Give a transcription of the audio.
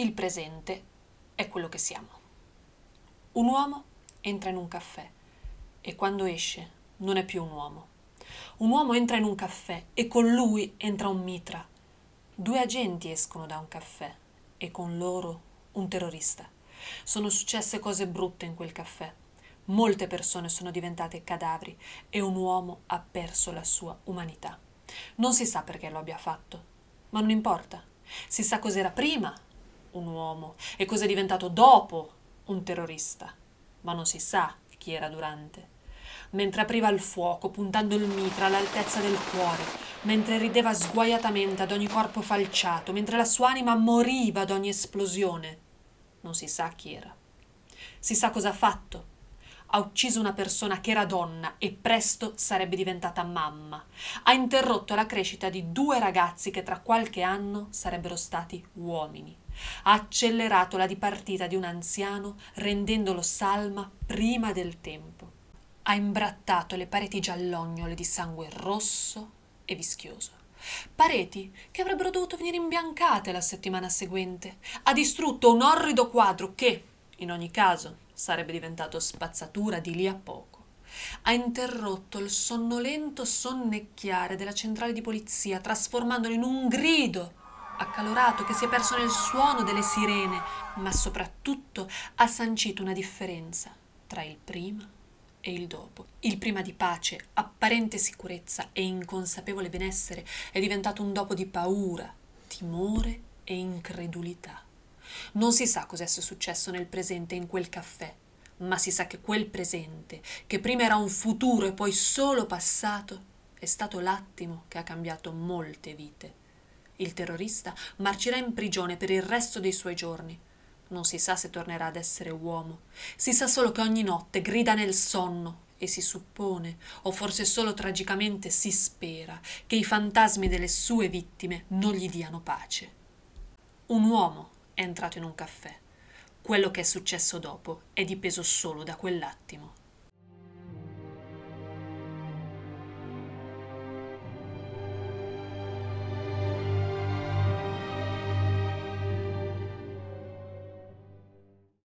Il presente è quello che siamo. Un uomo entra in un caffè e quando esce non è più un uomo. Un uomo entra in un caffè e con lui entra un mitra. Due agenti escono da un caffè e con loro un terrorista. Sono successe cose brutte in quel caffè. Molte persone sono diventate cadaveri e un uomo ha perso la sua umanità. Non si sa perché lo abbia fatto, ma non importa. Si sa cos'era prima un uomo e cos'è diventato dopo un terrorista, ma non si sa chi era durante. Mentre apriva il fuoco, puntando il mitra all'altezza del cuore, mentre rideva sguaiatamente ad ogni corpo falciato, mentre la sua anima moriva ad ogni esplosione, non si sa chi era. Si sa cosa ha fatto, ha ucciso una persona che era donna e presto sarebbe diventata mamma. Ha interrotto la crescita di due ragazzi che tra qualche anno sarebbero stati uomini. Ha accelerato la dipartita di un anziano rendendolo salma prima del tempo. Ha imbrattato le pareti giallognole di sangue rosso e vischioso. Pareti che avrebbero dovuto venire imbiancate la settimana seguente. Ha distrutto un orrido quadro che, in ogni caso, sarebbe diventato spazzatura di lì a poco. Ha interrotto il sonnolento sonnecchiare della centrale di polizia, trasformandolo in un grido accalorato che si è perso nel suono delle sirene, ma soprattutto ha sancito una differenza tra il prima e il dopo. Il prima di pace, apparente sicurezza e inconsapevole benessere è diventato un dopo di paura, timore e incredulità. Non si sa cosa sia successo nel presente in quel caffè, ma si sa che quel presente, che prima era un futuro e poi solo passato, è stato l'attimo che ha cambiato molte vite. Il terrorista marcirà in prigione per il resto dei suoi giorni. Non si sa se tornerà ad essere uomo. Si sa solo che ogni notte grida nel sonno e si suppone, o forse solo tragicamente si spera, che i fantasmi delle sue vittime non gli diano pace. Un uomo è entrato in un caffè. Quello che è successo dopo è dipeso solo da quell'attimo.